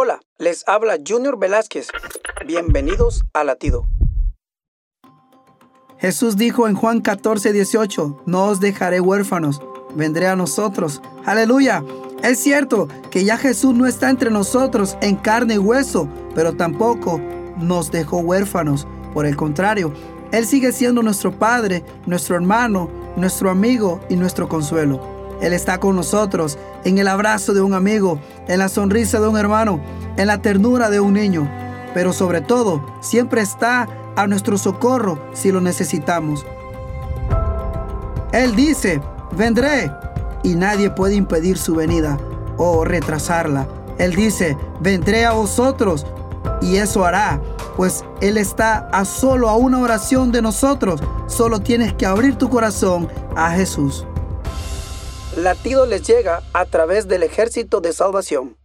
Hola, les habla Junior Velázquez. Bienvenidos a Latido. Jesús dijo en Juan 14, 18, no os dejaré huérfanos, vendré a nosotros. Aleluya. Es cierto que ya Jesús no está entre nosotros en carne y hueso, pero tampoco nos dejó huérfanos. Por el contrario, Él sigue siendo nuestro Padre, nuestro hermano, nuestro amigo y nuestro consuelo. Él está con nosotros en el abrazo de un amigo, en la sonrisa de un hermano, en la ternura de un niño, pero sobre todo siempre está a nuestro socorro si lo necesitamos. Él dice, vendré, y nadie puede impedir su venida o retrasarla. Él dice, vendré a vosotros, y eso hará, pues Él está a solo a una oración de nosotros. Solo tienes que abrir tu corazón a Jesús. Latido les llega a través del ejército de salvación.